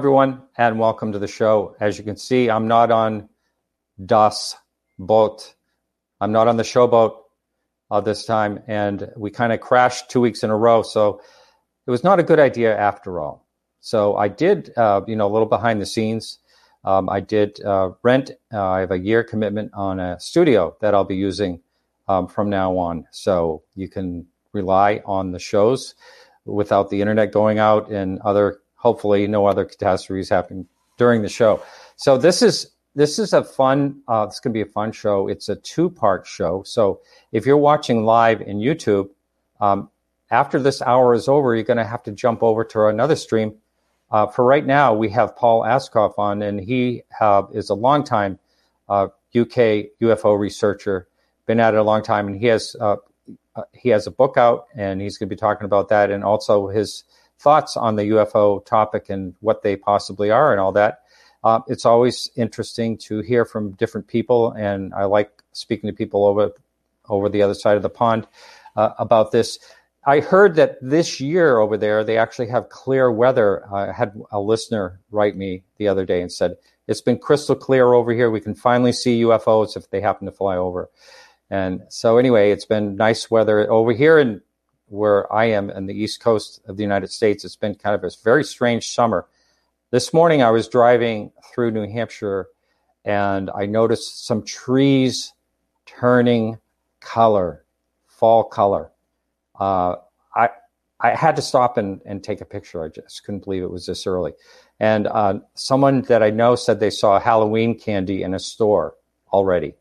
Everyone, and welcome to the show. As you can see, I'm not on Das Boot. I'm not on the showboat uh, this time, and we kind of crashed two weeks in a row. So it was not a good idea after all. So I did, uh, you know, a little behind the scenes. Um, I did uh, rent. Uh, I have a year commitment on a studio that I'll be using um, from now on. So you can rely on the shows without the internet going out and other, hopefully, no other catastrophes happen during the show. So this is this is a fun. Uh, this going to be a fun show. It's a two part show. So if you're watching live in YouTube, um, after this hour is over, you're going to have to jump over to another stream. Uh, for right now, we have Paul Ascough on, and he is a longtime uh, UK UFO researcher, been at it a long time, and he has uh, uh, he has a book out, and he's going to be talking about that, and also his thoughts on the UFO topic and what they possibly are, and all that. Uh, it's always interesting to hear from different people, and I like speaking to people over over the other side of the pond uh, about this. I heard that this year over there they actually have clear weather. I had a listener write me the other day and said it's been crystal clear over here. We can finally see UFOs if they happen to fly over. And so anyway, it's been nice weather over here in where I am in the east coast of the United States. It's been kind of a very strange summer this morning I was driving through New Hampshire and I noticed some trees turning color, fall color. Uh, I I had to stop and, and take a picture. I just couldn't believe it was this early. And uh, someone that I know said they saw Halloween candy in a store already.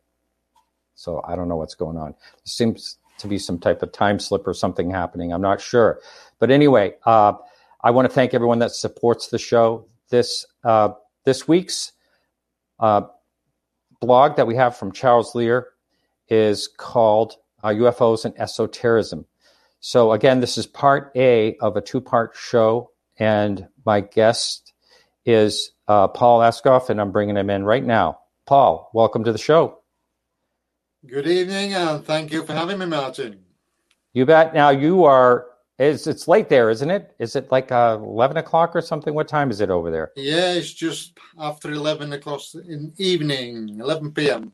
So I don't know what's going on. There seems to be some type of time slip or something happening. I'm not sure. But anyway, uh, I want to thank everyone that supports the show this uh, this week's uh, blog that we have from Charles Lear is called uh, UFOs and Esotericism. So again, this is part A of a two-part show, and my guest is uh, Paul Ascough, and I'm bringing him in right now. Paul, welcome to the show. Good evening, and thank you for having me, Martin. You bet. Now you are it's it's late there, isn't it? Is it like uh, eleven o'clock or something? What time is it over there? Yeah, it's just after eleven o'clock in evening, eleven p.m.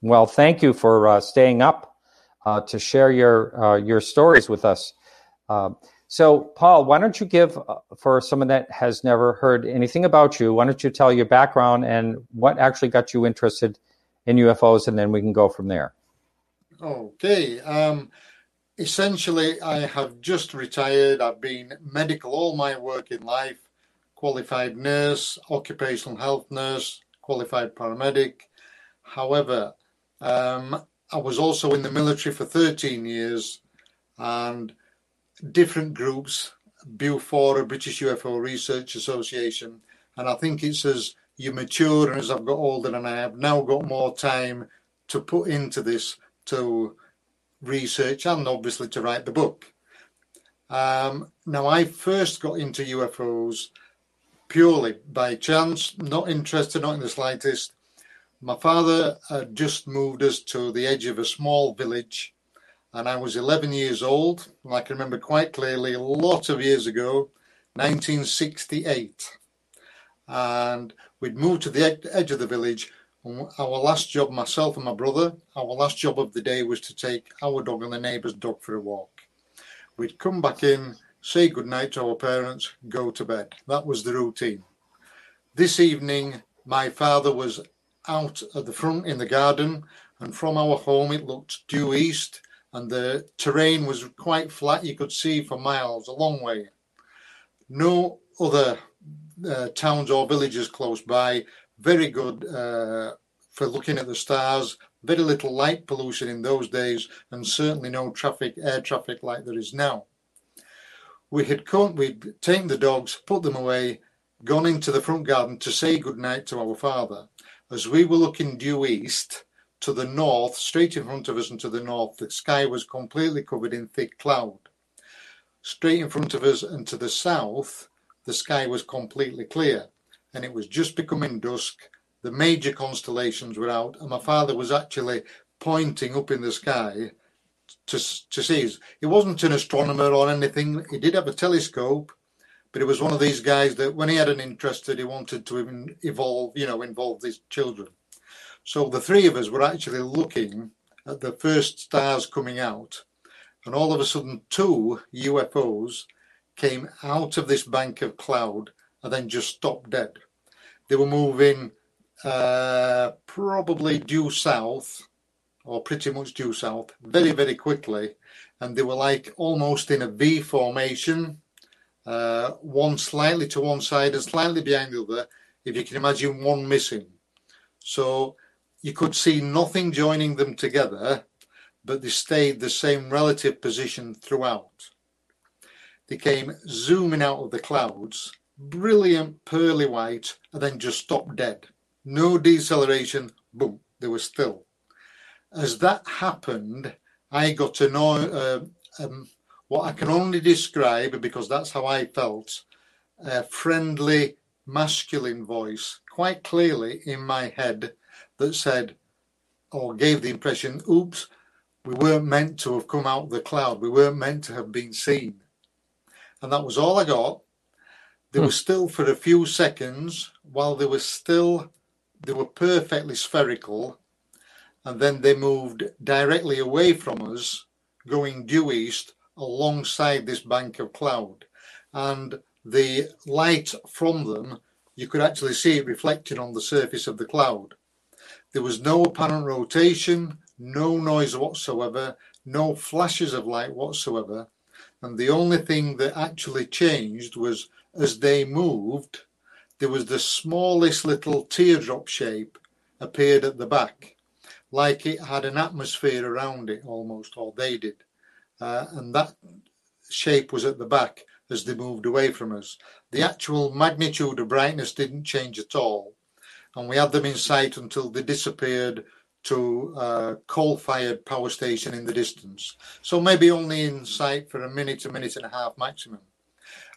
Well, thank you for uh, staying up uh, to share your uh, your stories with us. Um, so, Paul, why don't you give uh, for someone that has never heard anything about you? Why don't you tell your background and what actually got you interested in UFOs, and then we can go from there. Okay. Um, essentially, I have just retired. I've been medical all my working life, qualified nurse, occupational health nurse, qualified paramedic. However, um, I was also in the military for 13 years and different groups, BUFORA, British UFO Research Association. And I think it's as you mature and as I've got older and I have now got more time to put into this to research and obviously to write the book. Um, now, I first got into UFOs purely by chance, not interested, not in the slightest. My father had just moved us to the edge of a small village, and I was 11 years old. And I can remember quite clearly a lot of years ago, 1968. And we'd moved to the edge of the village, our last job, myself and my brother, our last job of the day was to take our dog and the neighbour's dog for a walk. We'd come back in, say goodnight to our parents, go to bed. That was the routine. This evening, my father was out at the front in the garden, and from our home it looked due east, and the terrain was quite flat. You could see for miles, a long way. No other uh, towns or villages close by, very good uh, for looking at the stars. Very little light pollution in those days, and certainly no traffic, air traffic like there is now. We had come, we'd taken the dogs, put them away, gone into the front garden to say goodnight to our father. As we were looking due east to the north, straight in front of us and to the north, the sky was completely covered in thick cloud. Straight in front of us and to the south, the sky was completely clear and it was just becoming dusk. The major constellations were out, and my father was actually pointing up in the sky to, to see. He wasn't an astronomer or anything. He did have a telescope, but he was one of these guys that when he had an interest that he wanted to evolve, you know, involve these children. So the three of us were actually looking at the first stars coming out, and all of a sudden, two UFOs came out of this bank of cloud and then just stopped dead. They were moving uh, probably due south, or pretty much due south, very, very quickly. And they were like almost in a V formation, uh, one slightly to one side and slightly behind the other, if you can imagine one missing. So you could see nothing joining them together, but they stayed the same relative position throughout. They came zooming out of the clouds, brilliant pearly white, and then just stopped dead. No deceleration, boom, they were still. As that happened, I got to uh, um, what I can only describe, because that's how I felt, a friendly masculine voice quite clearly in my head that said, or gave the impression, oops, we weren't meant to have come out of the cloud. We weren't meant to have been seen. And that was all I got. They hmm. were still for a few seconds while they were still, they were perfectly spherical. And then they moved directly away from us, going due east alongside this bank of cloud. And the light from them, you could actually see it reflected on the surface of the cloud. There was no apparent rotation, no noise whatsoever, no flashes of light whatsoever. And the only thing that actually changed was as they moved, there was the smallest little teardrop shape appeared at the back, like it had an atmosphere around it almost, or they did. Uh, and that shape was at the back as they moved away from us. The actual magnitude of brightness didn't change at all and we had them in sight until they disappeared to a coal-fired power station in the distance. So maybe only in sight for a minute, a minute and a half maximum.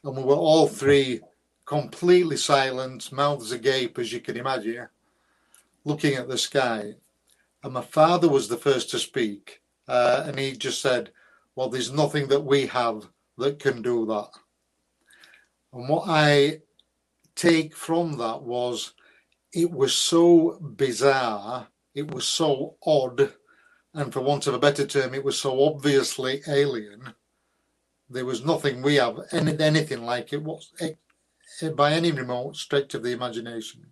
And we were all three completely silent, mouths agape, as you can imagine, looking at the sky. And my father was the first to speak, uh, and he just said, "Well, there's nothing that we have that can do that." And what I take from that was it was so bizarre, it was so odd, and for want of a better term, it was so obviously alien. There was nothing we have any, anything like it was it, eh, by any remote stretch of the imagination.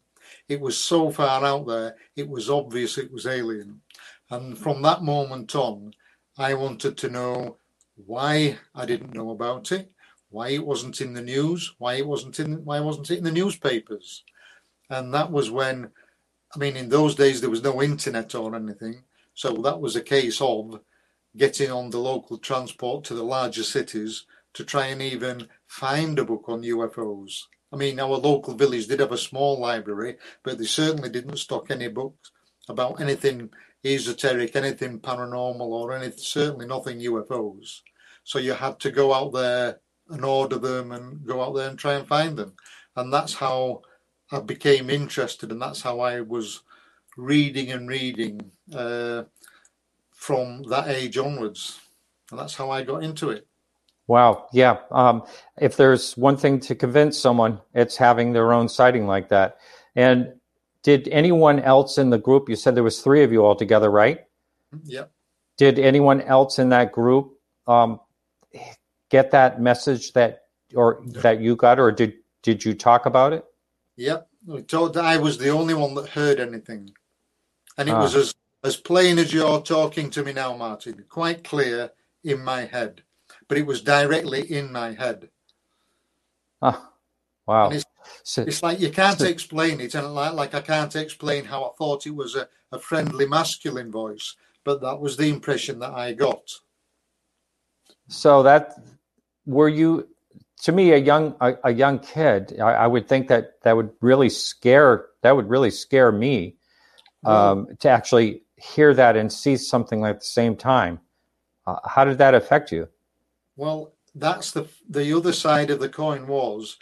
It was so far out there, it was obvious it was alien. And from that moment on, I wanted to know why I didn't know about it, why it wasn't in the news, why it wasn't in why wasn't it in the newspapers and that was when, I mean, in those days there was no internet or anything, so that was a case of getting on the local transport to the larger cities to try and even find a book on UFOs. I mean, our local village did have a small library, but they certainly didn't stock any books about anything esoteric, anything paranormal, or anything, certainly nothing UFOs. So you had to go out there and order them and go out there and try and find them. And that's how I became interested, and that's how I was reading and reading uh, from that age onwards, and that's how I got into it. Wow, yeah. Um, if there's one thing to convince someone, it's having their own sighting like that. And did anyone else in the group? You said there was three of you all together, right? Yeah. Did anyone else in that group um, get that message that or that you got, or did did you talk about it? Yep. We told I was the only one that heard anything. And it ah. was as, as plain as you're talking to me now, Martin, quite clear in my head. But it was directly in my head. Ah, wow. It's, so, it's, like you can't so, explain it. And like, like I can't explain how I thought it was a, a friendly masculine voice. But that was the impression that I got. So that were you to me, a young a, a young kid, I, I, would think that that would really scare that would really scare me um, to actually hear that and see something like the same time. Uh, how did that affect you? Well, that's the the other side of the coin was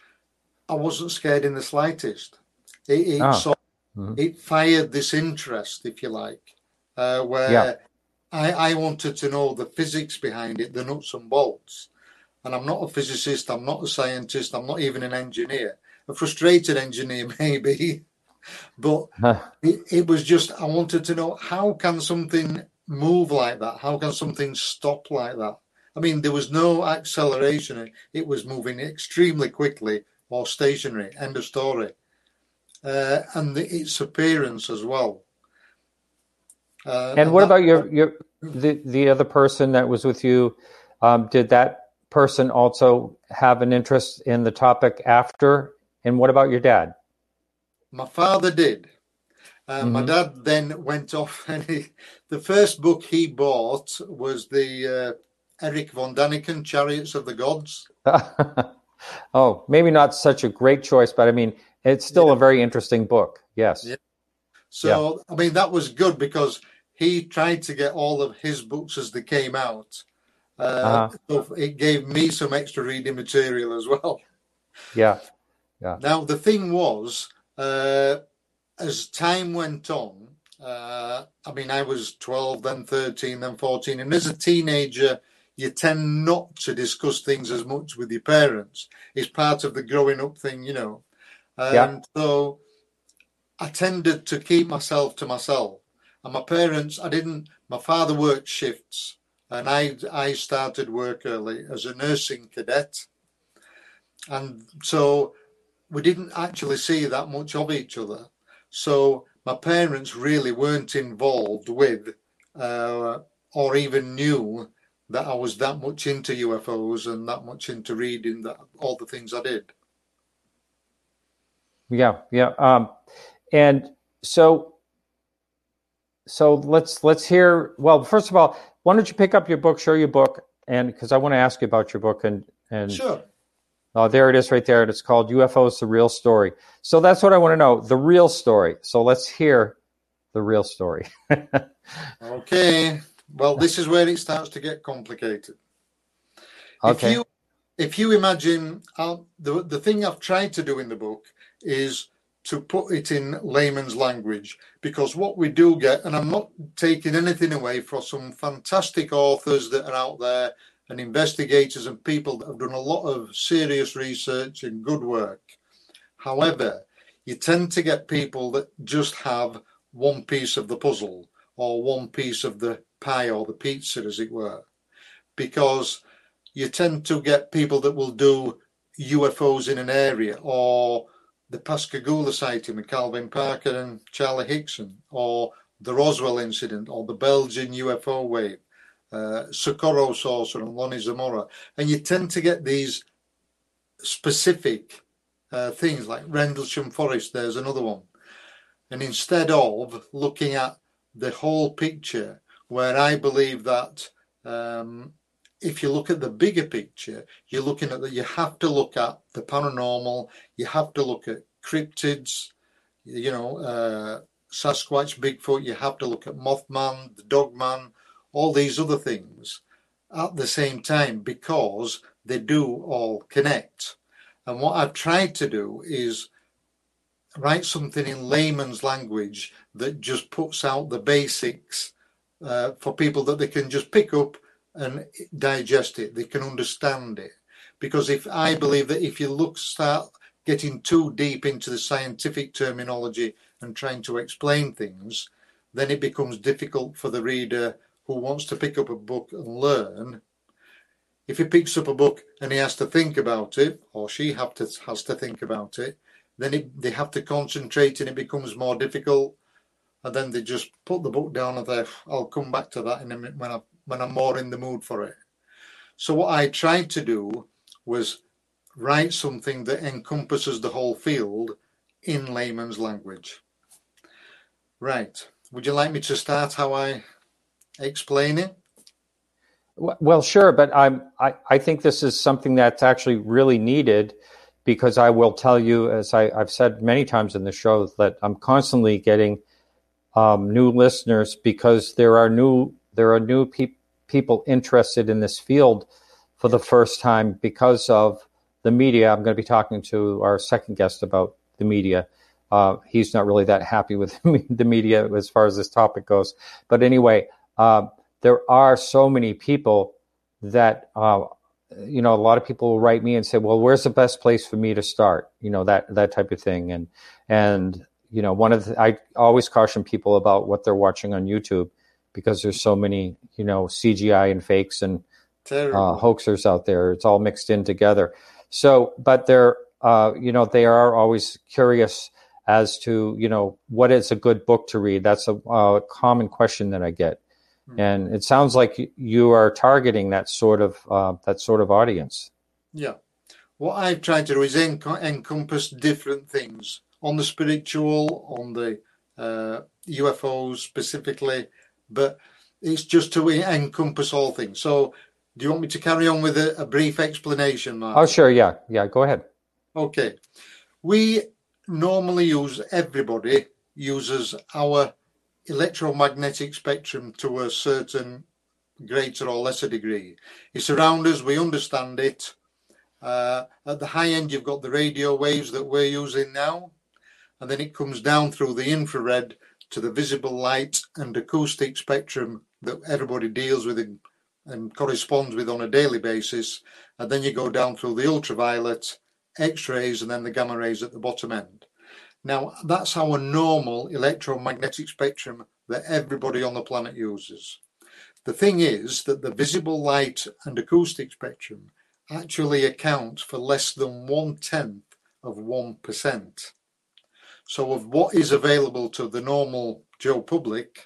I wasn't scared in the slightest. It it, oh. mm-hmm. it fired this interest, if you like, uh, where yeah. I, I wanted to know the physics behind it, the nuts and bolts and I'm not a physicist, I'm not a scientist, I'm not even an engineer, a frustrated engineer maybe, but it, it was just I wanted to know how can something move like that? How can something stop like that? I mean, there was no acceleration; it was moving extremely quickly or stationary. End of story. Uh, and the, its appearance as well. Uh, and, and what that, about your your the the other person that was with you? Um, did that person also have an interest in the topic after? And what about your dad? My father did. Uh, mm-hmm. My dad then went off, and he, the first book he bought was the uh, Erich von Däniken, Chariots of the Gods. oh, maybe not such a great choice, but I mean, it's still yeah. a very interesting book. Yes. Yeah. So, yeah. I mean, that was good because he tried to get all of his books as they came out. Uh, uh-huh. So it gave me some extra reading material as well. Yeah. Yeah. Now, the thing was, uh, as time went on, uh, I mean, I was 12, then 13, then 14. And as a teenager, you tend not to discuss things as much with your parents. It's part of the growing up thing, you know. And yeah. so I tended to keep myself to myself. And my parents, I didn't, my father worked shifts and I, I started work early as a nursing cadet. And so we didn't actually see that much of each other. So my parents really weren't involved with uh, or even knew that I was that much into UFOs and that much into reading that all the things I did. Yeah, yeah. Um, and so so let's let's hear well first of all why don't you pick up your book show your book and because i want to ask you about your book and and sure Oh, there it is right there. and It's called UFOs, the real story. So that's what I want to know the real story. So let's hear the real story. okay. Well, this is where it starts to get complicated. Okay. If you, if you imagine, uh, the, the thing I've tried to do in the book is to put it in layman's language because what we do get, and I'm not taking anything away from some fantastic authors that are out there and investigators and people that have done a lot of serious research and good work. However, you tend to get people that just have one piece of the puzzle or one piece of the pie or the pizza, as it were, because you tend to get people that will do UFOs in an area or the Pascagoula sighting with Calvin Parker and Charlie Hickson, or the Roswell incident, or the Belgian UFO wave uh, Socorro Saucer and Lonnie Zamora. And you tend to get these specific uh, things like Rendlesham Forest, there's another one. And instead of looking at the whole picture, where I believe that um, if you look at the bigger picture, you're looking at that you have to look at the paranormal, you have to look at cryptids, you know, uh, Sasquatch, Bigfoot, you have to look at Mothman, the Dogman, all these other things at the same time because they do all connect. And what I've tried to do is write something in layman's language that just puts out the basics uh, for people that they can just pick up and digest it. They can understand it. Because if I believe that if you look, start getting too deep into the scientific terminology and trying to explain things, then it becomes difficult for the reader who wants to pick up a book and learn, if he picks up a book and he has to think about it, or she have to, has to think about it, then it, they have to concentrate and it becomes more difficult. And then they just put the book down and they, I'll come back to that in a minute when, I, when I'm more in the mood for it. So what I tried to do was write something that encompasses the whole field in layman's language. Right. Would you like me to start how I explain it? Well, sure, but I'm, I, I think this is something that's actually really needed because I will tell you, as I, have said many times in the show, that I'm constantly getting um, new listeners because there are new there are new pe- people interested in this field for the first time because of the media. I'm going to be talking to our second guest about the media. Uh, he's not really that happy with the media as far as this topic goes, but anyway, uh, there are so many people that uh, you know, a lot of people will write me and say, "Well, where's the best place for me to start?" You know, that that type of thing. And and you know, one of the, I always caution people about what they're watching on YouTube because there's so many, you know, CGI and fakes and uh, hoaxers out there. It's all mixed in together. So, but they're, uh, you know, they are always curious as to, you know, what is a good book to read. That's a, a common question that I get, mm-hmm. and it sounds like you are targeting that sort of uh, that sort of audience. Yeah, what I've tried to do is encompass different things on the spiritual, on the uh, UFOs specifically, but it's just to encompass all things. So do you want me to carry on with a, a brief explanation, Mark? Oh, sure. Yeah. Yeah. Go ahead. Okay. We normally use, everybody uses our electromagnetic spectrum to a certain greater or lesser degree. It's around us, we understand it. Uh, at the high end, you've got the radio waves that we're using now, and then it comes down through the infrared to the visible light and acoustic spectrum that everybody deals with in and corresponds with on a daily basis. And then you go down through the ultraviolet, X rays, and then the gamma rays at the bottom end. Now, that's our normal electromagnetic spectrum that everybody on the planet uses. The thing is that the visible light and acoustic spectrum actually account for less than one tenth of 1%. So, of what is available to the normal Joe public,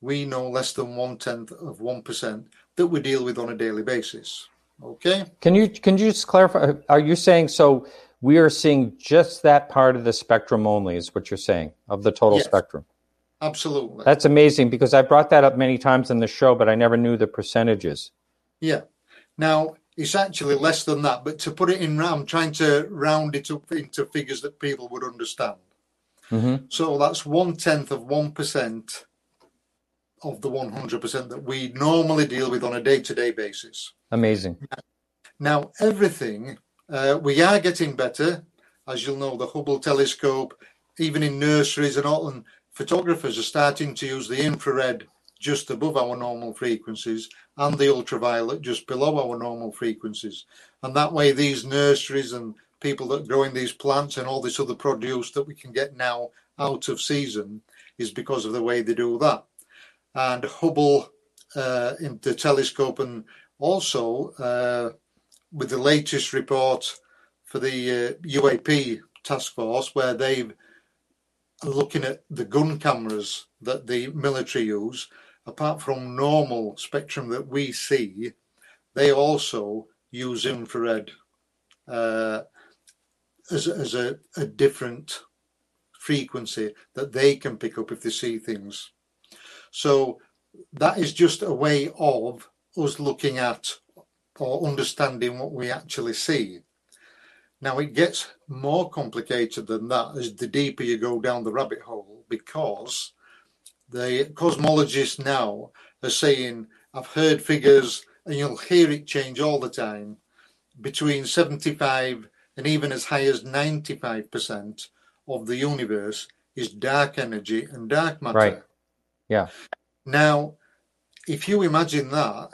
we know less than one tenth of 1%, that we deal with on a daily basis. Okay. Can you can you just clarify? Are you saying so? We are seeing just that part of the spectrum only, is what you're saying of the total yes, spectrum. Absolutely. That's amazing because I brought that up many times in the show, but I never knew the percentages. Yeah. Now it's actually less than that, but to put it in, I'm trying to round it up into figures that people would understand. Mm-hmm. So that's one tenth of one percent of the 100% that we normally deal with on a day to day basis. Amazing. Now, everything, uh, we are getting better. As you'll know, the Hubble telescope, even in nurseries and all, and photographers are starting to use the infrared just above our normal frequencies and the ultraviolet just below our normal frequencies. And that way, these nurseries and people that are growing these plants and all this other produce that we can get now out of season is because of the way they do that and Hubble uh, in the telescope, and also uh, with the latest report for the uh, UAP task force, where they are looking at the gun cameras that the military use. Apart from normal spectrum that we see, they also use infrared uh, as, as a, a different frequency that they can pick up if they see things. So that is just a way of us looking at or understanding what we actually see. Now it gets more complicated than that as the deeper you go down the rabbit hole because the cosmologists now are saying, I've heard figures and you'll hear it change all the time between 75 and even as high as 95% of the universe is dark energy and dark matter. Right. Yeah. Now, if you imagine that,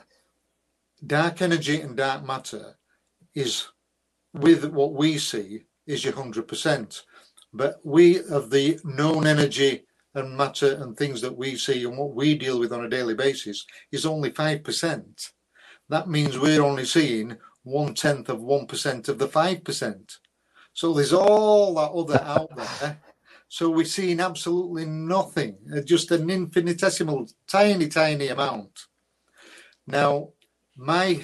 dark energy and dark matter is with what we see is your 100%. But we, of the known energy and matter and things that we see and what we deal with on a daily basis, is only 5%. That means we're only seeing one tenth of 1% of the 5%. So there's all that other out there so we're seeing absolutely nothing, uh, just an infinitesimal, tiny, tiny amount. Now, my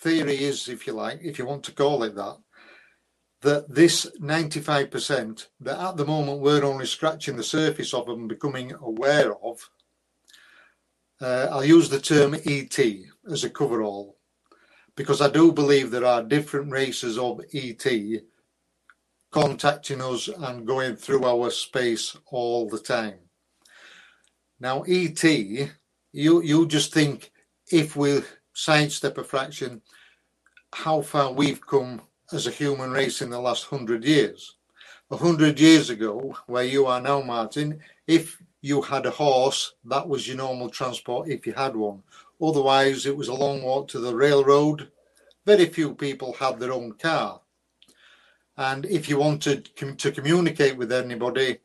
theory is, if you like, if you want to call it that, that this 95% that at the moment we're only scratching the surface of and becoming aware of, uh, I'll use the term ET as a coverall because I do believe there are different races of ET contacting us and going through our space all the time. Now, ET, you you just think if we sidestep a fraction, how far we've come as a human race in the last hundred years. A hundred years ago, where you are now, Martin, if you had a horse, that was your normal transport if you had one. Otherwise, it was a long walk to the railroad. Very few people had their own car. And if you wanted to communicate with anybody,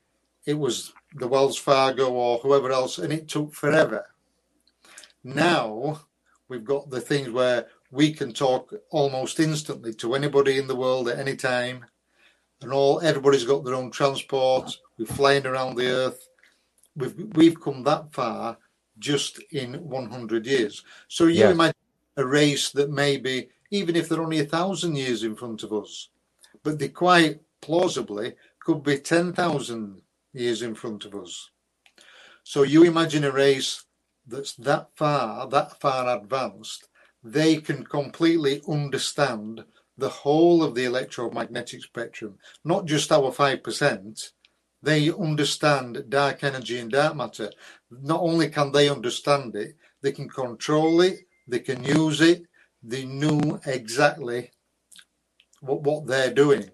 it was the Wells Fargo or whoever else, and it took forever. Now we've got the things where we can talk almost instantly to anybody in the world at any time, and all everybody's got their own transport. We're flying around the earth. We've we've come that far just in 100 years. So you yes. imagine a race that maybe even if they're only a thousand years in front of us, but they quite plausibly could be 10,000 years in front of us. So you imagine a race that's that far, that far advanced, they can completely understand the whole of the electromagnetic spectrum, not just our 5%. They understand dark energy and dark matter. Not only can they understand it, they can control it, they can use it, they know exactly what, what they're doing.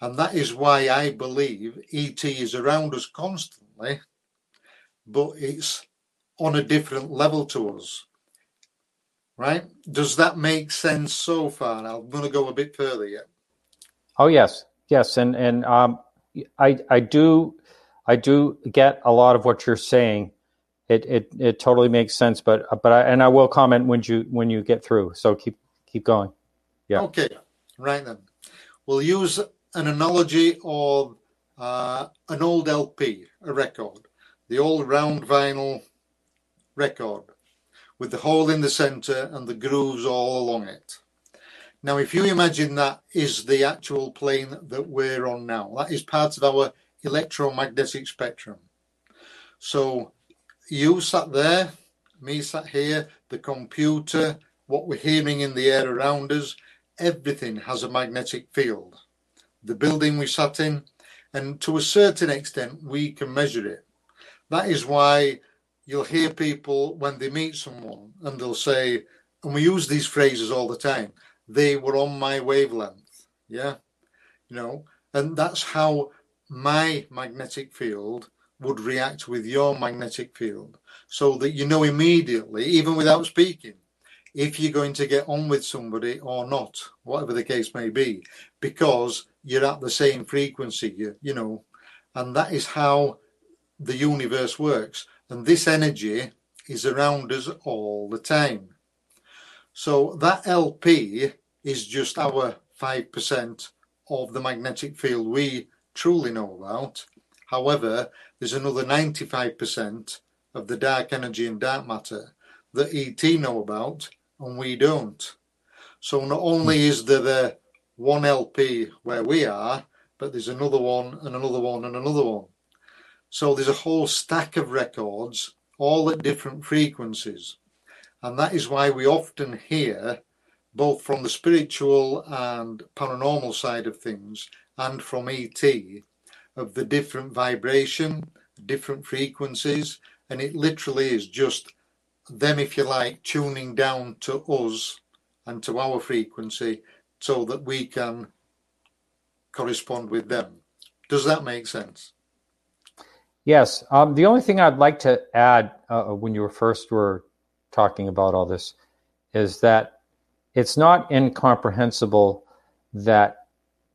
And that is why I believe ET is around us constantly, but it's on a different level to us. Right? Does that make sense so far? I'm going to go a bit further yet. Oh yes, yes, and and um, I I do I do get a lot of what you're saying. It it it totally makes sense, but but I, and I will comment when you when you get through. So keep keep going. Yeah. Okay. Right then. We'll use an analogy of uh, an old LP, a record, the old round vinyl record with the hole in the center and the grooves all along it. Now, if you imagine that is the actual plane that we're on now, that is part of our electromagnetic spectrum. So you sat there, me sat here, the computer, what we're hearing in the air around us, everything has a magnetic field the building we sat in, and to a certain extent, we can measure it. That is why you'll hear people when they meet someone and they'll say, and we use these phrases all the time, they were on my wavelength. Yeah. You know, and that's how my magnetic field would react with your magnetic field so that you know immediately, even without speaking, if you're going to get on with somebody or not, whatever the case may be, because you're at the same frequency, you, you know, and that is how the universe works. And this energy is around us all the time. So that LP is just our 5% of the magnetic field we truly know about. However, there's another 95% of the dark energy and dark matter that ET know about and we don't. So not only is there the one LP where we are, but there's another one and another one and another one. So there's a whole stack of records, all at different frequencies. And that is why we often hear, both from the spiritual and paranormal side of things and from ET, of the different vibration, different frequencies. And it literally is just them, if you like, tuning down to us and to our frequency so that we can correspond with them. Does that make sense? Yes. Um, the only thing I'd like to add uh, when you were first were talking about all this is that it's not incomprehensible that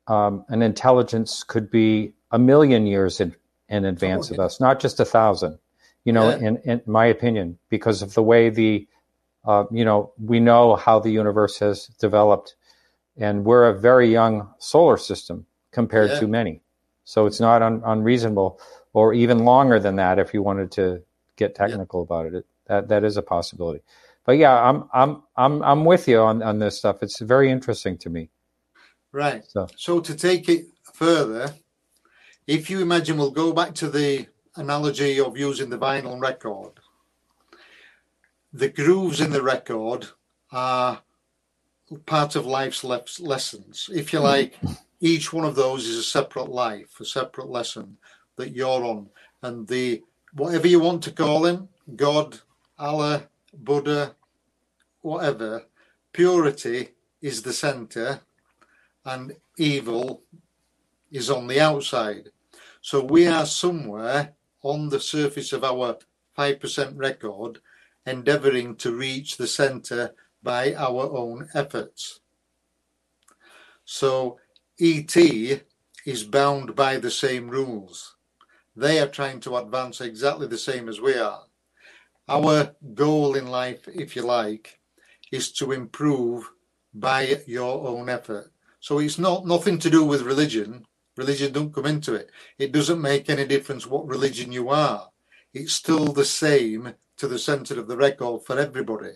um, an intelligence could be a million years in, in advance oh, okay. of us, not just a thousand you know, yeah. in, in my opinion, because of the way the, uh, you know, we know how the universe has developed, and we're a very young solar system compared yeah. to many. So it's not un- unreasonable, or even longer than that if you wanted to get technical yeah. about it. it. That that is a possibility. But yeah, I'm I'm I'm I'm with you on, on this stuff. It's very interesting to me. Right. So so to take it further, if you imagine, we'll go back to the analogy of using the vinyl record. The grooves in the record are part of life's lessons. If you like, each one of those is a separate life, a separate lesson that you're on. And the whatever you want to call him, God, Allah, Buddha, whatever, purity is the center and evil is on the outside. So we are somewhere on the surface of our 5% record endeavoring to reach the center by our own efforts. So ET is bound by the same rules. They are trying to advance exactly the same as we are. Our goal in life, if you like, is to improve by your own effort. So it's not nothing to do with religion. Religion don't come into it. It doesn't make any difference what religion you are. It's still the same to the center of the record for everybody.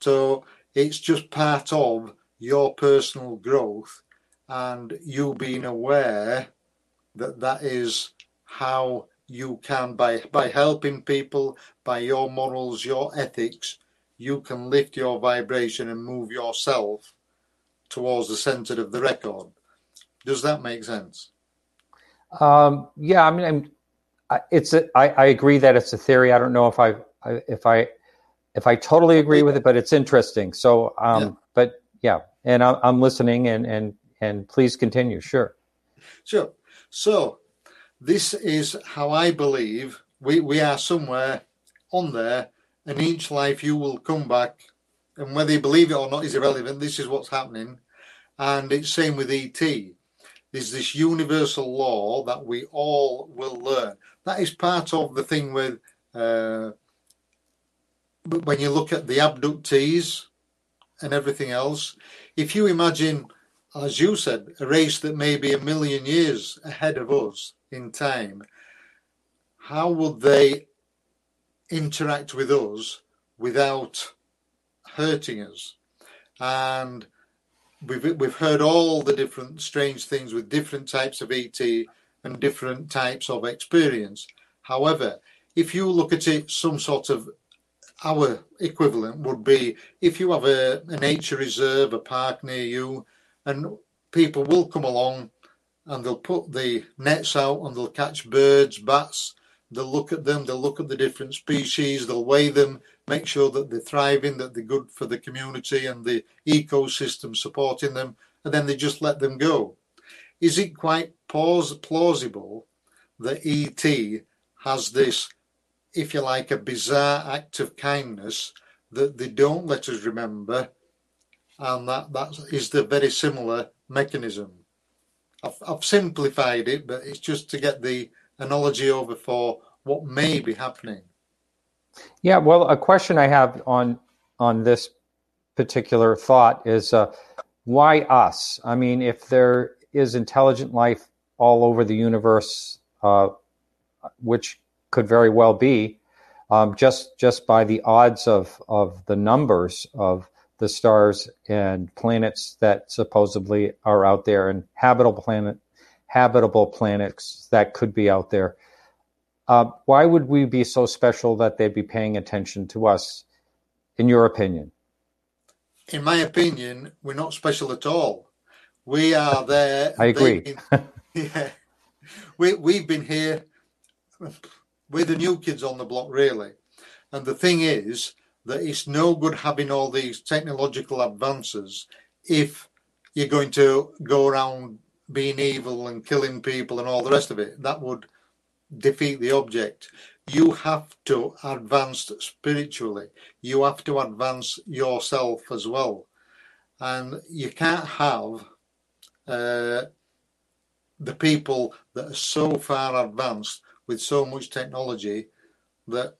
So it's just part of your personal growth and you being aware that that is how you can by by helping people by your morals your ethics you can lift your vibration and move yourself towards the center of the record. Does that make sense? Um, yeah i mean I'm, it's a, I, I agree that it's a theory. I don't know if i, I if i if i totally agree with it but it's interesting. So um, yeah. but yeah and I'm, I'm listening and and and please continue. Sure. Sure. So this is how I believe we, we are somewhere on there, and each life you will come back, and whether you believe it or not is irrelevant. This is what's happening, and it's same with ET. There's this universal law that we all will learn. That is part of the thing with uh, when you look at the abductees and everything else. If you imagine, as you said, a race that may be a million years ahead of us, in time, how would they interact with us without hurting us? And we've we've heard all the different strange things with different types of ET and different types of experience. However, if you look at it, some sort of our equivalent would be if you have a, a nature reserve, a park near you, and people will come along and they'll put the nets out and they'll catch birds, bats. They'll look at them, they'll look at the different species, they'll weigh them, make sure that they're thriving, that they're good for the community and the ecosystem supporting them, and then they just let them go. Is it quite plausible that ET has this, if you like, a bizarre act of kindness that they don't let us remember, and that that is the very similar mechanism? I've, I've simplified it, but it's just to get the analogy over for what may be happening. Yeah, well, a question I have on on this particular thought is uh, why us? I mean, if there is intelligent life all over the universe, uh, which could very well be, um, just just by the odds of of the numbers of the stars and planets that supposedly are out there and habitable planet habitable planets that could be out there. Uh, why would we be so special that they'd be paying attention to us, in your opinion? In my opinion, we're not special at all. We are there. I agree. yeah, we we've been here. We're the new kids on the block, really. And the thing is, that it's no good having all these technological advances if you're going to go around being evil and killing people and all the rest of it. That would defeat the object. You have to advance spiritually. You have to advance yourself as well. And you can't have uh, the people that are so far advanced with so much technology that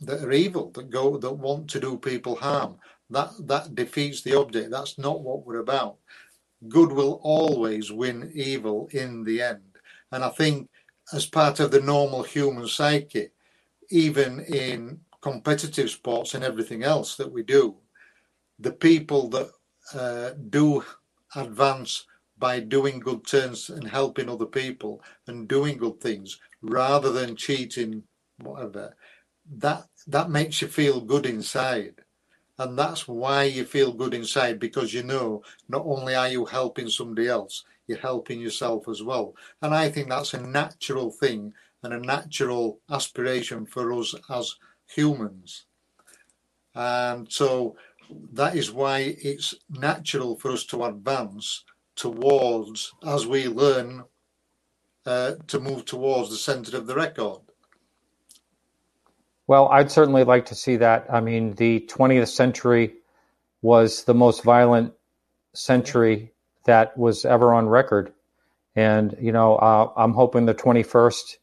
that are evil, that go that want to do people harm. That that defeats the object. That's not what we're about. Good will always win evil in the end. And I think as part of the normal human psyche, even in competitive sports and everything else that we do, the people that uh, do advance by doing good turns and helping other people and doing good things rather than cheating, whatever, that that makes you feel good inside. And that's why you feel good inside because you know not only are you helping somebody else you're helping yourself as well. And i think that's a natural thing and a natural aspiration for us as humans. And so that is why it's natural for us to advance towards as we learn uh, to move towards the center of the record. Well, I'd certainly like to see that. I mean, the 20th century was the most violent century that was ever on record. And, you know, uh, I'm hoping the 21st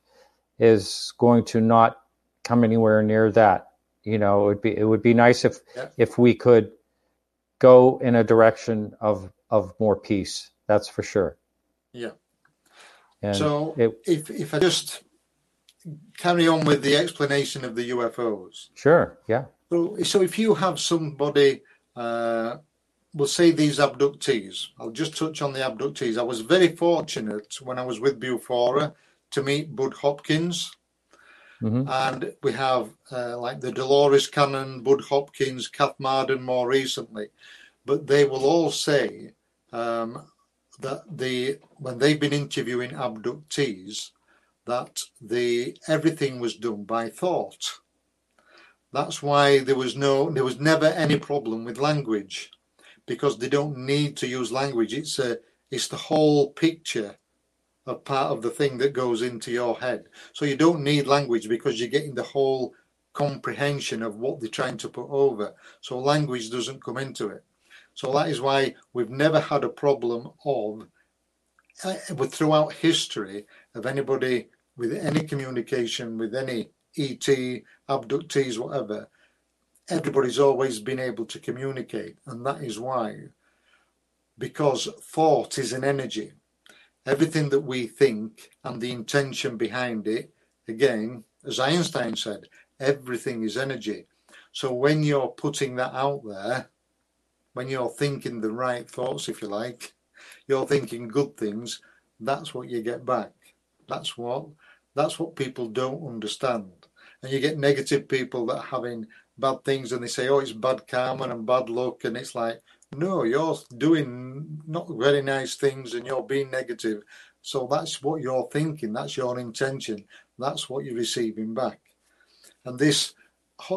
is going to not come anywhere near that. You know, it would be it would be nice if yeah. if we could go in a direction of of more peace. That's for sure. Yeah. And so it, if if I just carry on with the explanation of the UFOs. Sure. Yeah. So so if you have somebody uh, we'll say these abductees. I'll just touch on the abductees. I was very fortunate when I was with Bufora to meet Bud Hopkins. Mm-hmm. And we have uh, like the Dolores Cannon, Bud Hopkins, Kath Marden more recently. But they will all say um, that the when they've been interviewing abductees, that the everything was done by thought. That's why there was no there was never any problem with language because they don't need to use language. It's a it's the whole picture of part of the thing that goes into your head. So you don't need language because you're getting the whole comprehension of what they're trying to put over. So language doesn't come into it. So that is why we've never had a problem of uh, throughout history of anybody with any communication with any ET, abductees, whatever, everybody's always been able to communicate. And that is why, because thought is an energy. Everything that we think and the intention behind it, again, as Einstein said, everything is energy. So when you're putting that out there, when you're thinking the right thoughts, if you like, you're thinking good things, that's what you get back. That's what that's what people don't understand. And you get negative people that are having bad things and they say, oh, it's bad karma and bad luck. And it's like, no, you're doing not very nice things and you're being negative. So that's what you're thinking. That's your intention. That's what you're receiving back. And this,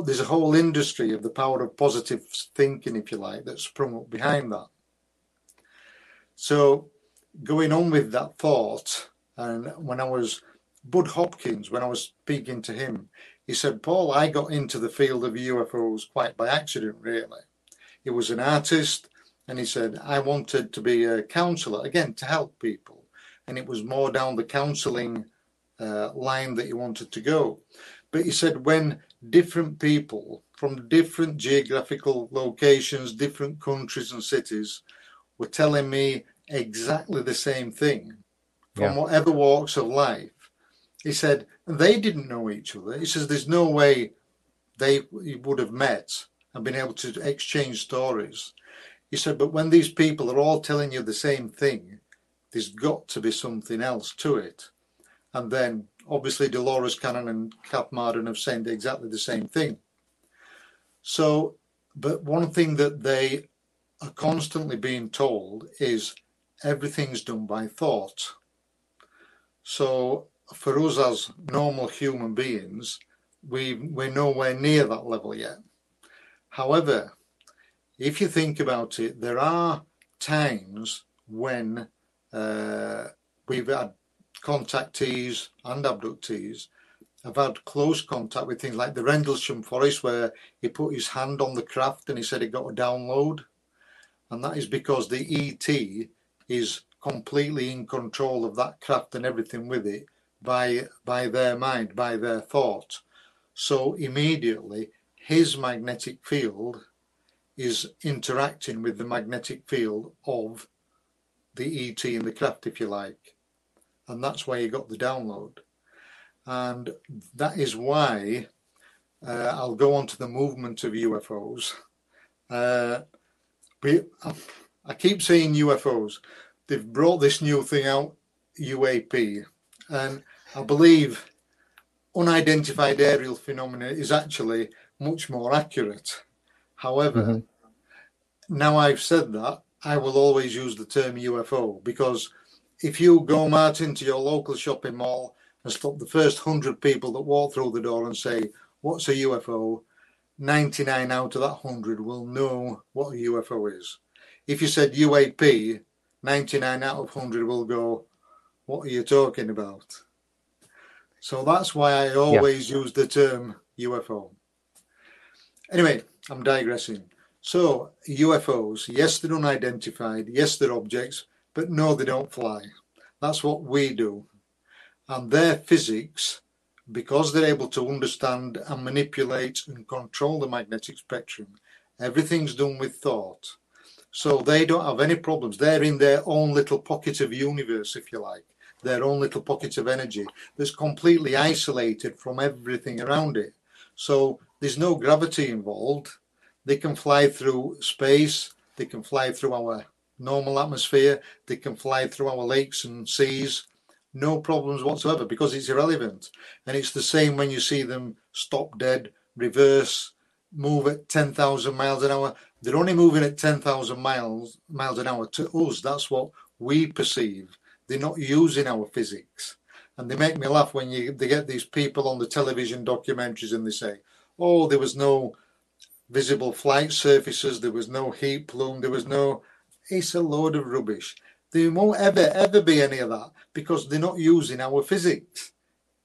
there's a whole industry of the power of positive thinking, if you like, that's sprung up behind that. So going on with that thought, and when I was Bud Hopkins, when I was speaking to him, he said, Paul, I got into the field of UFOs quite by accident, really. He was an artist, and he said, I wanted to be a counselor, again, to help people. And it was more down the counseling uh, line that he wanted to go. But he said, when different people from different geographical locations, different countries and cities were telling me exactly the same thing from yeah. whatever walks of life, he said they didn't know each other. He says there's no way they would have met and been able to exchange stories. He said, but when these people are all telling you the same thing, there's got to be something else to it. And then obviously Dolores Cannon and Kath Marden have said exactly the same thing. So, but one thing that they are constantly being told is everything's done by thought. So for us as normal human beings, we we're nowhere near that level yet. However, if you think about it, there are times when uh, we've had contactees and abductees have had close contact with things like the Rendlesham Forest, where he put his hand on the craft and he said he got a download. And that is because the ET is completely in control of that craft and everything with it by by their mind, by their thought. So immediately his magnetic field is interacting with the magnetic field of the ET in the craft, if you like. And that's why you got the download. And that is why uh, I'll go on to the movement of UFOs. Uh, we, I keep saying UFOs. They've brought this new thing out, UAP, and I believe unidentified aerial phenomena is actually much more accurate. However, mm-hmm. now I've said that, I will always use the term UFO because if you go, Martin, to your local shopping mall and stop the first hundred people that walk through the door and say, What's a UFO? 99 out of that 100 will know what a UFO is. If you said UAP, 99 out of 100 will go, what are you talking about? So that's why I always yeah. use the term UFO. Anyway, I'm digressing. So, UFOs, yes, they're unidentified, yes, they're objects, but no, they don't fly. That's what we do. And their physics, because they're able to understand and manipulate and control the magnetic spectrum, everything's done with thought. So they don't have any problems. They're in their own little pocket of universe, if you like, their own little pocket of energy that's completely isolated from everything around it. So there's no gravity involved. They can fly through space, they can fly through our normal atmosphere, they can fly through our lakes and seas. No problems whatsoever because it's irrelevant. And it's the same when you see them stop dead, reverse, move at 10,000 miles an hour. They're only moving at 10,000 miles miles an hour to us. That's what we perceive. They're not using our physics. And they make me laugh when you they get these people on the television documentaries and they say, "Oh, there was no visible flight surfaces, there was no heat plume, there was no." It's a load of rubbish. There won't ever ever be any of that because they're not using our physics.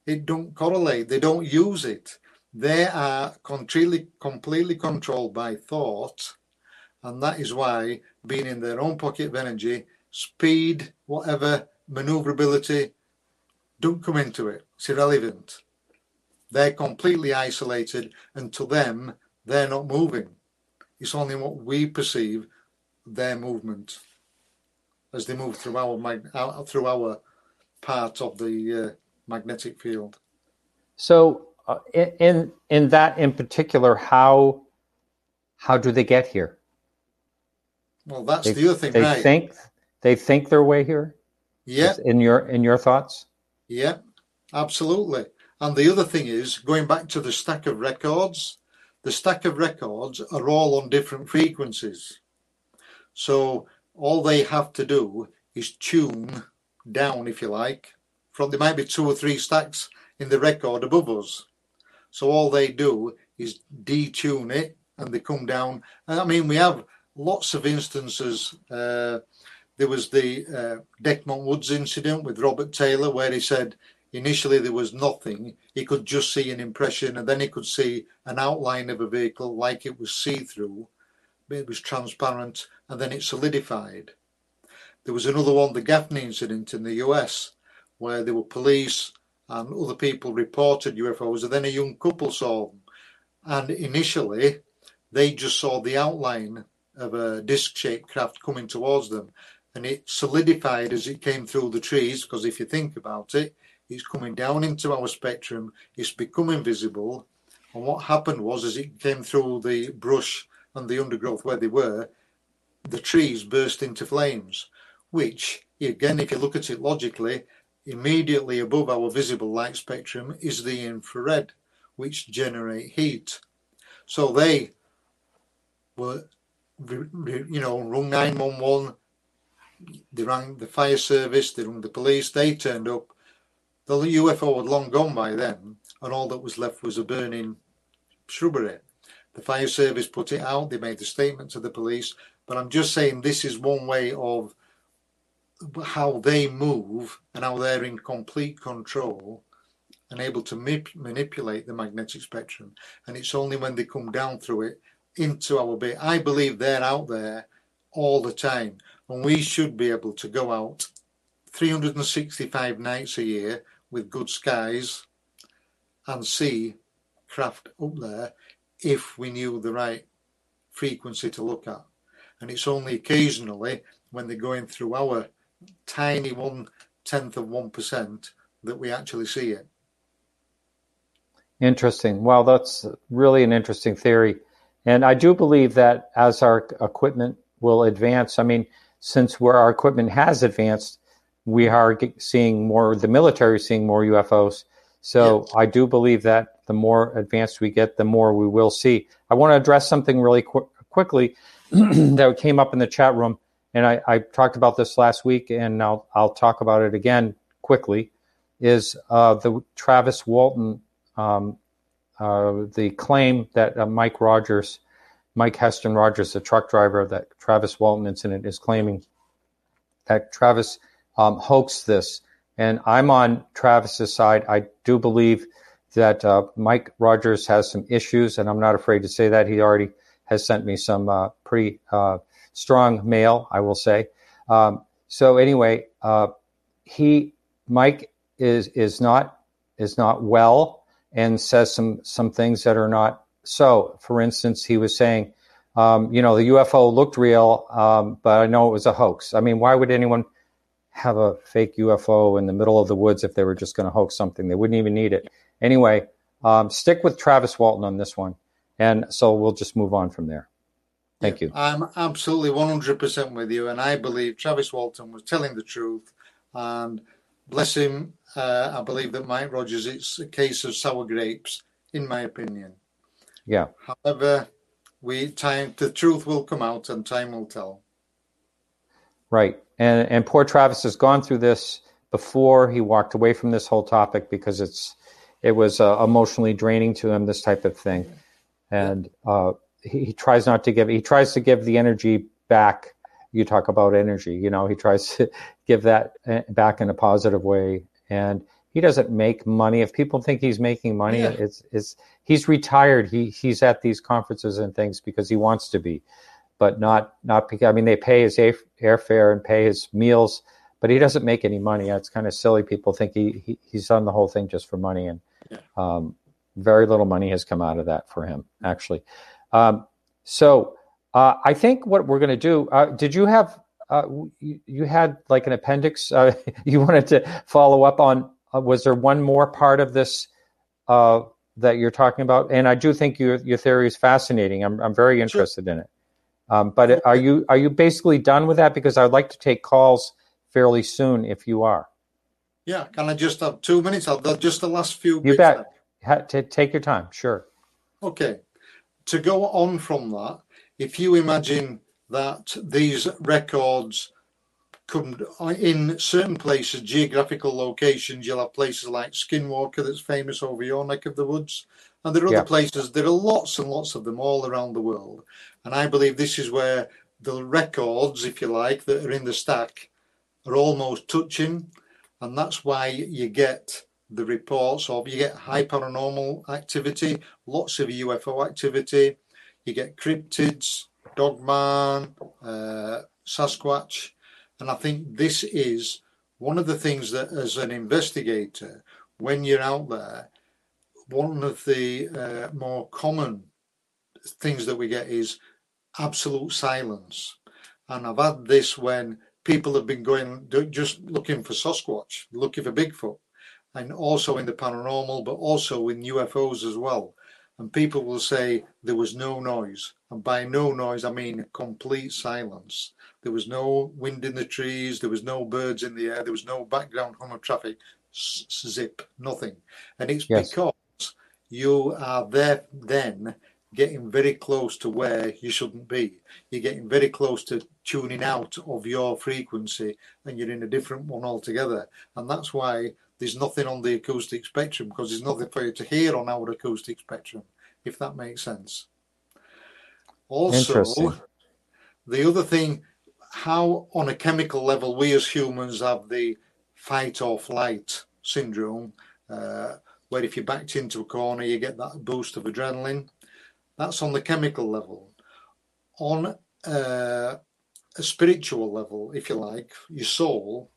It don't correlate. They don't use it. They are completely completely controlled by thought, and that is why being in their own pocket of energy, speed, whatever maneuverability, don't come into it. It's irrelevant. They're completely isolated, and to them, they're not moving. It's only what we perceive their movement as they move through our mag- through our part of the uh, magnetic field. So, uh, in in that in particular, how how do they get here? Well, that's they, the other thing. They right? think they think their way here. Yeah. In your in your thoughts. Yeah, absolutely. And the other thing is going back to the stack of records. The stack of records are all on different frequencies. So all they have to do is tune down, if you like. From there might be two or three stacks in the record above us. So all they do is detune it and they come down. I mean, we have lots of instances. Uh, there was the uh, Dechmont Woods incident with Robert Taylor, where he said initially there was nothing. He could just see an impression, and then he could see an outline of a vehicle like it was see through. It was transparent, and then it solidified. There was another one, the Gaffney incident in the US, where there were police and other people reported UFOs, and then a young couple saw them. And initially, they just saw the outline of a disc shaped craft coming towards them and it solidified as it came through the trees because if you think about it it's coming down into our spectrum it's becoming visible. And what happened was as it came through the brush and the undergrowth where they were the trees burst into flames which again if you look at it logically immediately above our visible light spectrum is the infrared which generate heat. So they were you know rung 911 they rang the fire service, they rang the police, they turned up. The UFO had long gone by then, and all that was left was a burning shrubbery. The fire service put it out, they made a statement to the police, but I'm just saying this is one way of how they move and how they're in complete control and able to manipulate the magnetic spectrum. And it's only when they come down through it into our bit. I believe they're out there all the time and we should be able to go out 365 nights a year with good skies and see craft up there if we knew the right frequency to look at. And it's only occasionally when they're going through our tiny one tenth of one percent that we actually see it. Interesting. Well, that's really an interesting theory. And I do believe that as our equipment will advance, I mean, since where our equipment has advanced, we are seeing more, the military is seeing more UFOs. So yes. I do believe that the more advanced we get, the more we will see. I want to address something really qu- quickly that came up in the chat room, and I, I, talked about this last week, and I'll I'll talk about it again quickly. Is uh, the Travis Walton um, uh, the claim that uh, Mike Rogers Mike Heston Rogers, the truck driver of that Travis Walton incident, is claiming that Travis um, hoaxed this. And I'm on Travis's side. I do believe that uh, Mike Rogers has some issues, and I'm not afraid to say that. He already has sent me some uh, pretty uh, strong mail, I will say. Um, so anyway, uh, he Mike is is not is not well and says some some things that are not so. For instance, he was saying, um, you know, the UFO looked real, um, but I know it was a hoax. I mean, why would anyone have a fake UFO in the middle of the woods if they were just going to hoax something? They wouldn't even need it. Anyway, um, stick with Travis Walton on this one, and so we'll just move on from there. Thank you. I'm absolutely 100% with you, and I believe Travis Walton was telling the truth. And bless him, uh, I believe that Mike Rogers, it's a case of sour grapes, in my opinion. Yeah. However, we time the truth will come out, and time will tell. Right, and and poor Travis has gone through this before. He walked away from this whole topic because it's it was uh, emotionally draining to him. This type of thing, and uh, he, he tries not to give. He tries to give the energy back. You talk about energy. You know, he tries to give that uh, back in a positive way, and he doesn't make money. If people think he's making money, yeah. it's it's he's retired. He he's at these conferences and things because he wants to be, but not not because I mean they pay his airfare and pay his meals, but he doesn't make any money. It's kind of silly. People think he, he he's done the whole thing just for money, and yeah. um, very little money has come out of that for him actually. Um, so uh, I think what we're going to do. Uh, did you have? Uh, you, you, had like an appendix. Uh, you wanted to follow up on. Uh, was there one more part of this uh, that you're talking about? And I do think your your theory is fascinating. I'm I'm very interested sure. in it. Um, but are you are you basically done with that? Because I'd like to take calls fairly soon if you are. Yeah, can I just have two minutes? I'll just the last few. You bet. Ha- take your time. Sure. Okay to go on from that, if you imagine that these records come in certain places, geographical locations, you'll have places like Skinwalker that's famous over your neck of the woods. And there are yeah. other places, there are lots and lots of them all around the world. And I believe this is where the records, if you like, that are in the stack are almost touching. And that's why you get the reports of you get high paranormal activity, lots of UFO activity, you get cryptids, Dogman, uh, Sasquatch, and I think this is one of the things that, as an investigator, when you're out there, one of the uh, more common things that we get is absolute silence. And I've had this when people have been going just looking for Sasquatch, looking for Bigfoot, and also in the paranormal, but also in UFOs as well. And people will say there was no noise. And by no noise, I mean complete silence. There was no wind in the trees, there was no birds in the air, there was no background hum of traffic, zip, nothing. And it's yes. because you are there then getting very close to where you shouldn't be. You're getting very close to tuning out of your frequency and you're in a different one altogether. And that's why there's nothing on the acoustic spectrum because there's nothing for you to hear on our acoustic spectrum, if that makes sense. Also, the other thing, how on a chemical level we as humans have the fight or flight syndrome, uh, where if you're backed into a corner, you get that boost of adrenaline. That's on the chemical level. On uh, a spiritual level, if you like, your soul,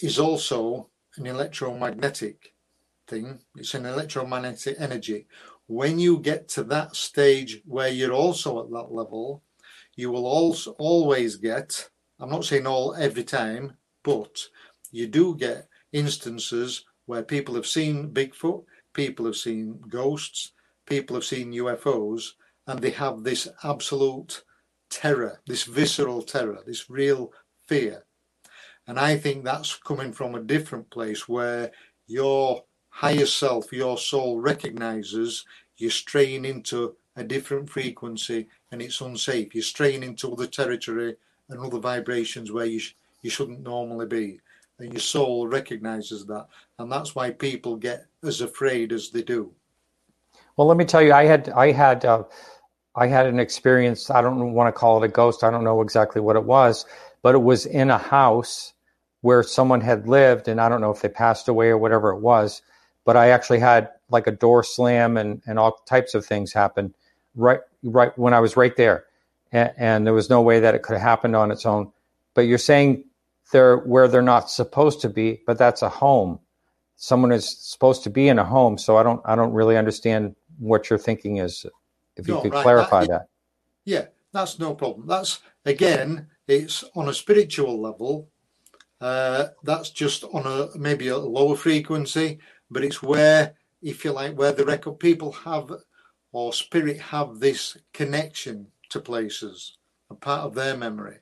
is also an electromagnetic thing. It's an electromagnetic energy. When you get to that stage where you're also at that level, you will also always get, I'm not saying all every time, but you do get instances where people have seen Bigfoot, people have seen ghosts, people have seen UFOs, and they have this absolute terror, this visceral terror, this real fear. And I think that's coming from a different place where your higher self, your soul recognizes you're straying into a different frequency and it's unsafe. You're straying into other territory and other vibrations where you, sh- you shouldn't normally be. And your soul recognizes that. And that's why people get as afraid as they do. Well, let me tell you, I had, I had, uh, I had an experience. I don't want to call it a ghost. I don't know exactly what it was, but it was in a house where someone had lived, and I don't know if they passed away or whatever it was, but I actually had like a door slam and, and all types of things happen right right when I was right there, and, and there was no way that it could have happened on its own. But you're saying they're where they're not supposed to be, but that's a home. Someone is supposed to be in a home, so I don't I don't really understand what your thinking is. If you No, could right, clarify that- that. Yeah, that's no problem. That's again, it's on a spiritual level. Uh, that's just on a maybe a lower frequency, but it's where, if you like, where the record people have or spirit have this connection to places, a part of their memory.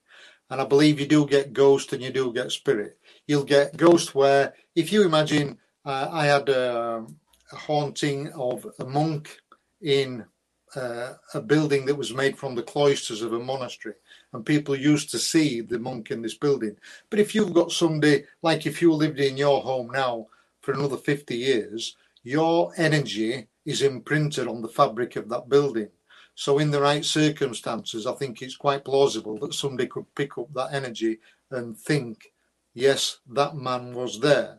And I believe you do get ghost and you do get spirit. You'll get ghost where, if you imagine, uh, I had a, a haunting of a monk in uh, a building that was made from the cloisters of a monastery, and people used to see the monk in this building. But if you've got somebody, like if you lived in your home now for another 50 years, your energy is imprinted on the fabric of that building. So, in the right circumstances, I think it's quite plausible that somebody could pick up that energy and think, yes, that man was there.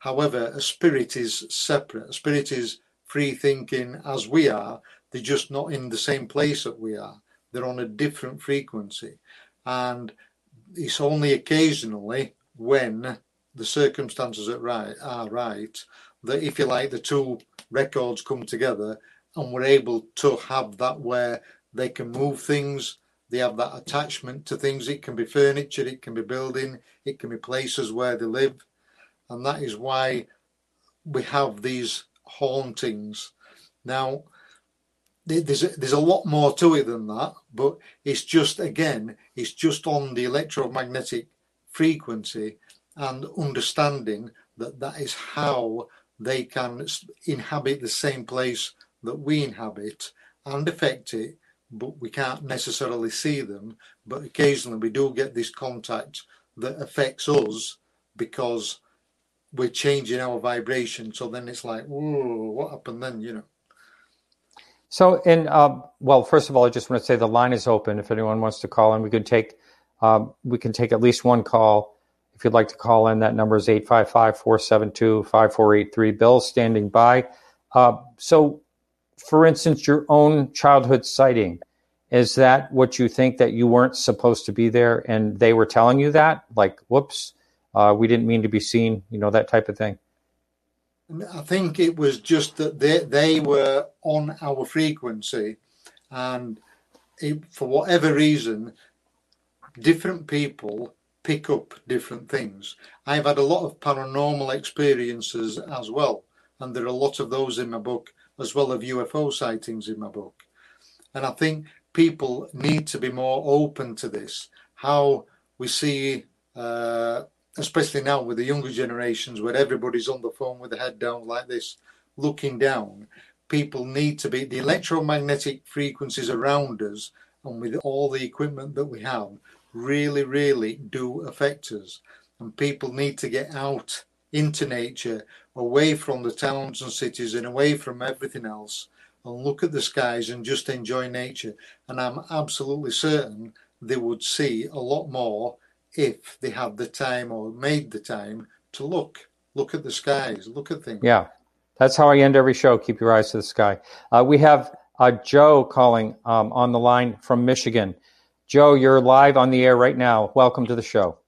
However, a spirit is separate. A spirit is free thinking as we are, they're just not in the same place that we are. They're on a different frequency. And it's only occasionally when the circumstances are right, are right that, if you like, the two records come together and we're able to have that where they can move things, they have that attachment to things. It can be furniture, it can be building, it can be places where they live. And that is why we have these hauntings. Now, there's a, there's a lot more to it than that, but it's just again, it's just on the electromagnetic frequency and understanding that that is how they can inhabit the same place that we inhabit and affect it, but we can't necessarily see them. But occasionally we do get this contact that affects us because we're changing our vibration. So then it's like, whoa, what happened then? You know. So, in um, well, first of all, I just want to say the line is open. If anyone wants to call in, we could take um, we can take at least one call. If you'd like to call in, that number is 855-472-5483. Bill's standing by. Uh, so, for instance, your own childhood sighting, is that what you think that you weren't supposed to be there and they were telling you that? Like, whoops, uh, we didn't mean to be seen, you know, that type of thing? I think it was just that they, they were on our frequency, and it, for whatever reason, different people pick up different things. I've had a lot of paranormal experiences as well, and there are a lot of those in my book, as well as UFO sightings in my book. And I think people need to be more open to this. How we see. Uh, especially now with the younger generations where everybody's on the phone with the head down like this, looking down, people need to be the electromagnetic frequencies around us and with all the equipment that we have really, really do affect us. And people need to get out into nature, away from the towns and cities and away from everything else and look at the skies and just enjoy nature. And I'm absolutely certain they would see a lot more if they had the time or made the time to look, look at the skies, look at things. Yeah, that's how I end every show. Keep your eyes to the sky. Uh, we have uh, Joe calling um, on the line from Michigan. Joe, you're live on the air right now. Welcome to the show.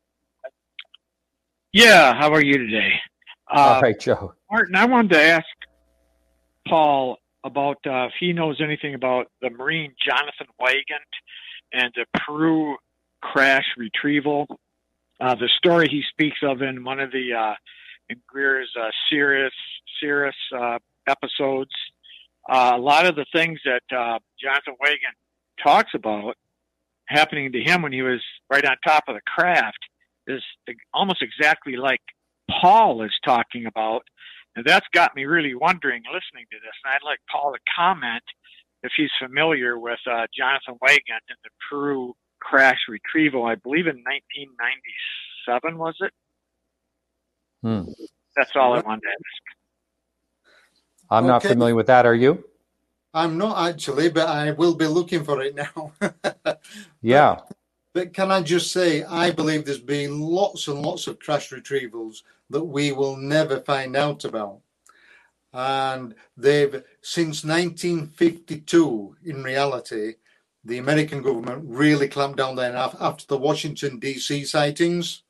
Yeah, how are you today? Uh, All right, Joe. Martin, I wanted to ask Paul about uh, if he knows anything about the Marine Jonathan Weygandt and the Peru crash retrieval. Uh, the story he speaks of in one of the uh, in Greer's uh, serious Sirius uh, episodes, uh, a lot of the things that uh, Jonathan Weygandt talks about happening to him when he was right on top of the craft is almost exactly like Paul is talking about. And that's got me really wondering listening to this. And I'd like Paul to comment if he's familiar with uh, Jonathan Weygandt and the Peru crash retrieval, I believe in 1997, was it? Hmm. That's all I wanted to ask. I'm not familiar with that. Are you? I'm not actually, but I will be looking for it now. Yeah. But can I just say, I believe there's been lots and lots of crash retrievals that we will never find out about. and they've since 1952 in reality the american government really clamped down there after the washington dc sightings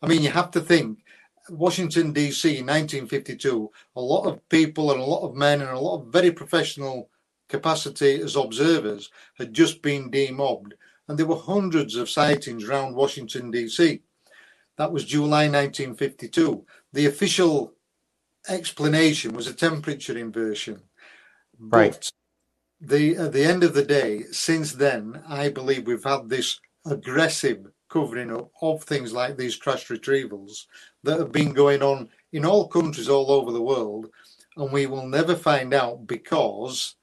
i mean you have to think washington dc 1952 a lot of people and a lot of men and a lot of very professional capacity as observers had just been demobbed and there were hundreds of sightings around washington dc that was july 1952 the official explanation was a temperature inversion. Right. But the at the end of the day, since then, I believe we've had this aggressive covering up of things like these crash retrievals that have been going on in all countries all over the world, and we will never find out because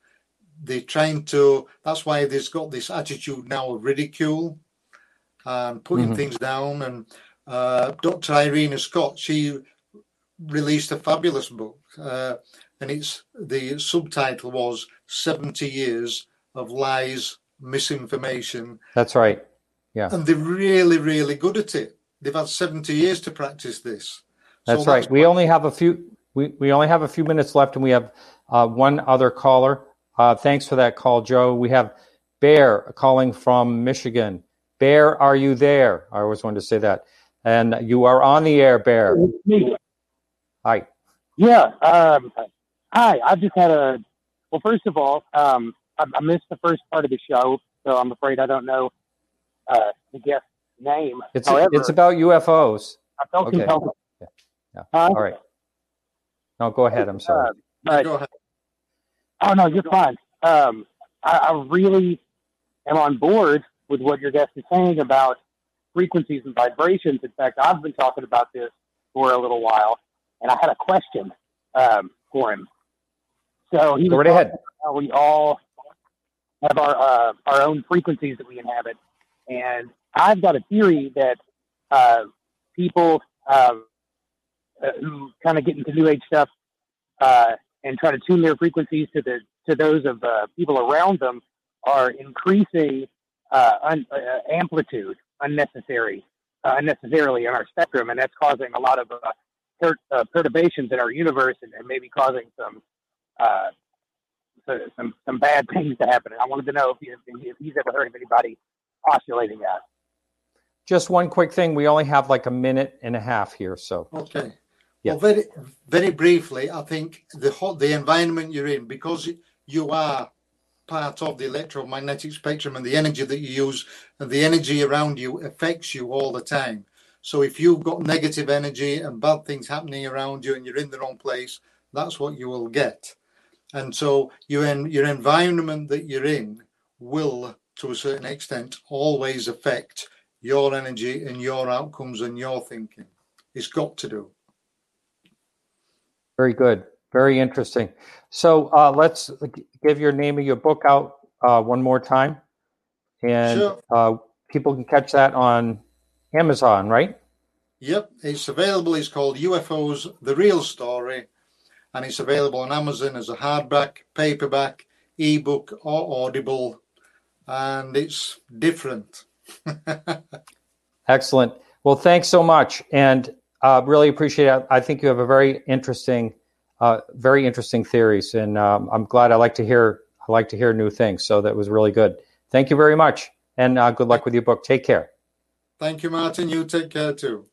they're trying to. That's why there's got this attitude now of ridicule and putting mm-hmm. things down. And uh, Dr. Irena Scott, she released a fabulous book, uh, and it's the subtitle was 70 Years of Lies, Misinformation. That's right. Yeah. And they're really, really good at it. They've had 70 years to practice this. That's so right. That's we only have a few. We, we only have a few minutes left, and we have uh, one other caller. Uh, thanks for that call, Joe. We have Bear calling from Michigan. Bear, are you there? I always wanted to say that. And you are on the air, Bear. Me. Hi. Yeah. Um, hi. I've just had a. Well, first of all, um, I, I, missed the first part of the show, so I'm afraid I don't know uh, the guest's name. It's However, it's about UFOs. I felt okay. compelled. Yeah. yeah. All right. No, go ahead. I'm sorry. Uh, but, go ahead. Oh no, you're fine. Um, I, I really am on board with what your guest is saying about frequencies and vibrations. In fact, I've been talking about this for a little while and I had a question um, for him. So he Go right ahead. we all have our uh, our own frequencies that we inhabit, and I've got a theory that uh, people um, uh, who kind of get into New Age stuff uh, and try to tune their frequencies to the to those of uh, people around them are increasing uh, un- amplitude unnecessary unnecessarily in our spectrum, and that's causing a lot of per, uh, perturbations in our universe and, and maybe causing some uh, some some bad things to happen. I wanted to know if, he, if he's ever heard of anybody postulating that. Just one quick thing. We only have like a minute and a half here, so okay. Yeah. Well, very very briefly, I think the hot, the environment you're in because you are part of the electromagnetic spectrum and the energy that you use and the energy around you affects you all the time. So if you've got negative energy and bad things happening around you and you're in the wrong place, that's what you will get. And so your your environment that you're in will, to a certain extent, always affect your energy and your outcomes and your thinking. It's got to do. Very good. Very interesting. So uh, let's give your name of your book out uh, one more time, and sure. uh, people can catch that on Amazon, right? Yep, it's available. It's called UFOs: The Real Story, and it's available on Amazon as a hardback, paperback, ebook, or Audible, and it's different. Excellent. Well, thanks so much, and uh, really appreciate it. I think you have a very interesting, uh, very interesting theories, and um, I'm glad. I like to hear. I like to hear new things. So that was really good. Thank you very much, and uh, good luck with your book. Take care. Thank you, Martin. You take care too.